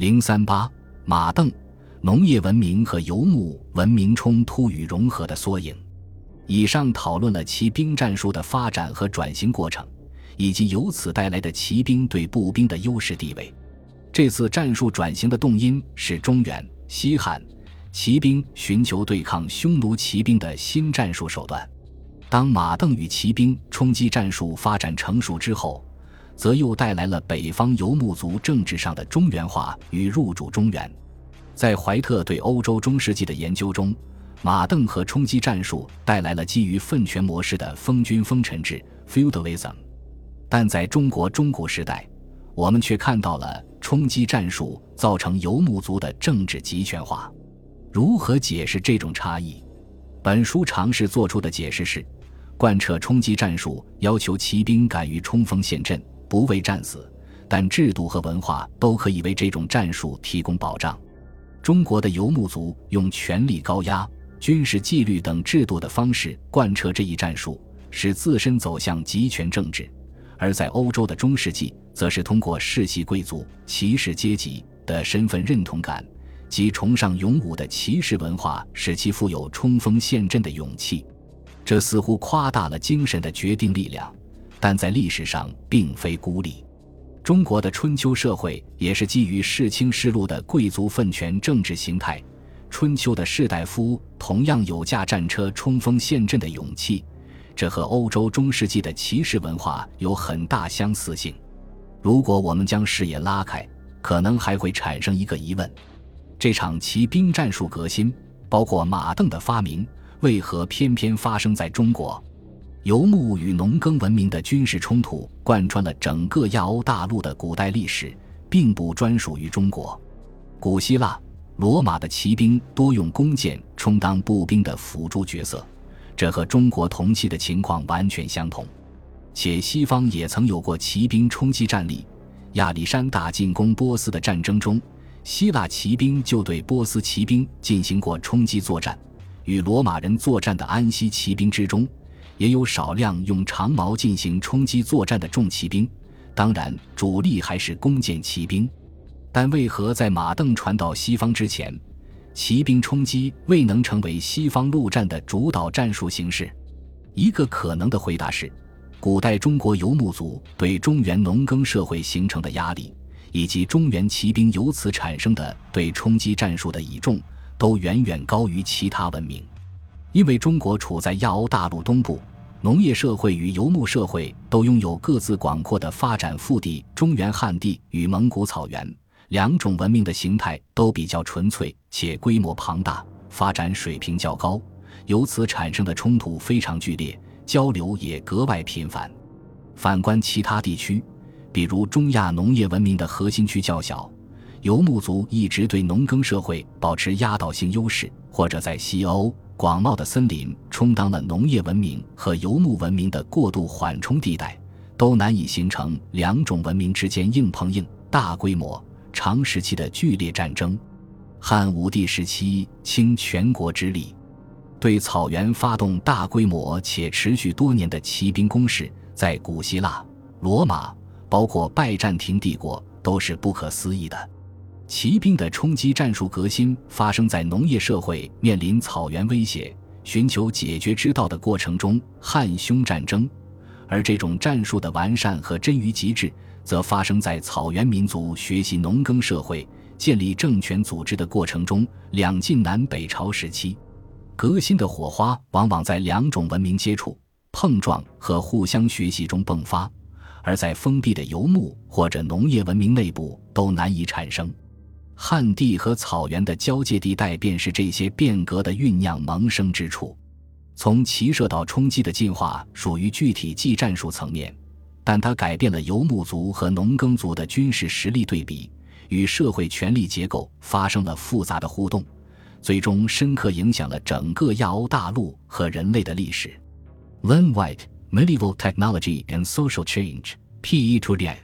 零三八马镫农业文明和游牧文明冲突与融合的缩影。以上讨论了骑兵战术的发展和转型过程，以及由此带来的骑兵对步兵的优势地位。这次战术转型的动因是中原、西汉骑兵寻求对抗匈奴骑兵的新战术手段。当马镫与骑兵冲击战术发展成熟之后，则又带来了北方游牧族政治上的中原化与入主中原。在怀特对欧洲中世纪的研究中，马镫和冲击战术带来了基于分权模式的封君封臣制 （feudalism），但在中国中古时代，我们却看到了冲击战术造成游牧族的政治集权化。如何解释这种差异？本书尝试做出的解释是：贯彻冲击战术，要求骑兵敢于冲锋陷阵。不为战死，但制度和文化都可以为这种战术提供保障。中国的游牧族用权力高压、军事纪律等制度的方式贯彻这一战术，使自身走向集权政治；而在欧洲的中世纪，则是通过世袭贵族、骑士阶级的身份认同感及崇尚勇武的骑士文化，使其富有冲锋陷阵的勇气。这似乎夸大了精神的决定力量。但在历史上并非孤立，中国的春秋社会也是基于世卿世禄的贵族分权政治形态。春秋的士大夫同样有驾战车冲锋陷阵的勇气，这和欧洲中世纪的骑士文化有很大相似性。如果我们将视野拉开，可能还会产生一个疑问：这场骑兵战术革新，包括马镫的发明，为何偏偏发生在中国？游牧与农耕文明的军事冲突贯穿了整个亚欧大陆的古代历史，并不专属于中国。古希腊、罗马的骑兵多用弓箭充当步兵的辅助角色，这和中国同期的情况完全相同。且西方也曾有过骑兵冲击战例。亚历山大进攻波斯的战争中，希腊骑兵就对波斯骑兵进行过冲击作战。与罗马人作战的安息骑兵之中。也有少量用长矛进行冲击作战的重骑兵，当然主力还是弓箭骑兵。但为何在马镫传到西方之前，骑兵冲击未能成为西方陆战的主导战术形式？一个可能的回答是，古代中国游牧族对中原农耕社会形成的压力，以及中原骑兵由此产生的对冲击战术的倚重，都远远高于其他文明。因为中国处在亚欧大陆东部。农业社会与游牧社会都拥有各自广阔的发展腹地，中原汉地与蒙古草原两种文明的形态都比较纯粹且规模庞大，发展水平较高，由此产生的冲突非常剧烈，交流也格外频繁。反观其他地区，比如中亚农业文明的核心区较小，游牧族一直对农耕社会保持压倒性优势，或者在西欧。广袤的森林充当了农业文明和游牧文明的过渡缓冲地带，都难以形成两种文明之间硬碰硬、大规模、长时期的剧烈战争。汉武帝时期倾全国之力，对草原发动大规模且持续多年的骑兵攻势，在古希腊、罗马，包括拜占庭帝国，都是不可思议的。骑兵的冲击战术革新发生在农业社会面临草原威胁、寻求解决之道的过程中——汉匈战争；而这种战术的完善和臻于极致，则发生在草原民族学习农耕社会、建立政权组织的过程中——两晋南北朝时期。革新的火花往往在两种文明接触、碰撞和互相学习中迸发，而在封闭的游牧或者农业文明内部都难以产生。旱地和草原的交界地带，便是这些变革的酝酿萌生之处。从骑射到冲击的进化，属于具体技战术层面，但它改变了游牧族和农耕族的军事实力对比，与社会权力结构发生了复杂的互动，最终深刻影响了整个亚欧大陆和人类的历史。Len White, Medieval Technology and Social Change, P. E. t o d i a n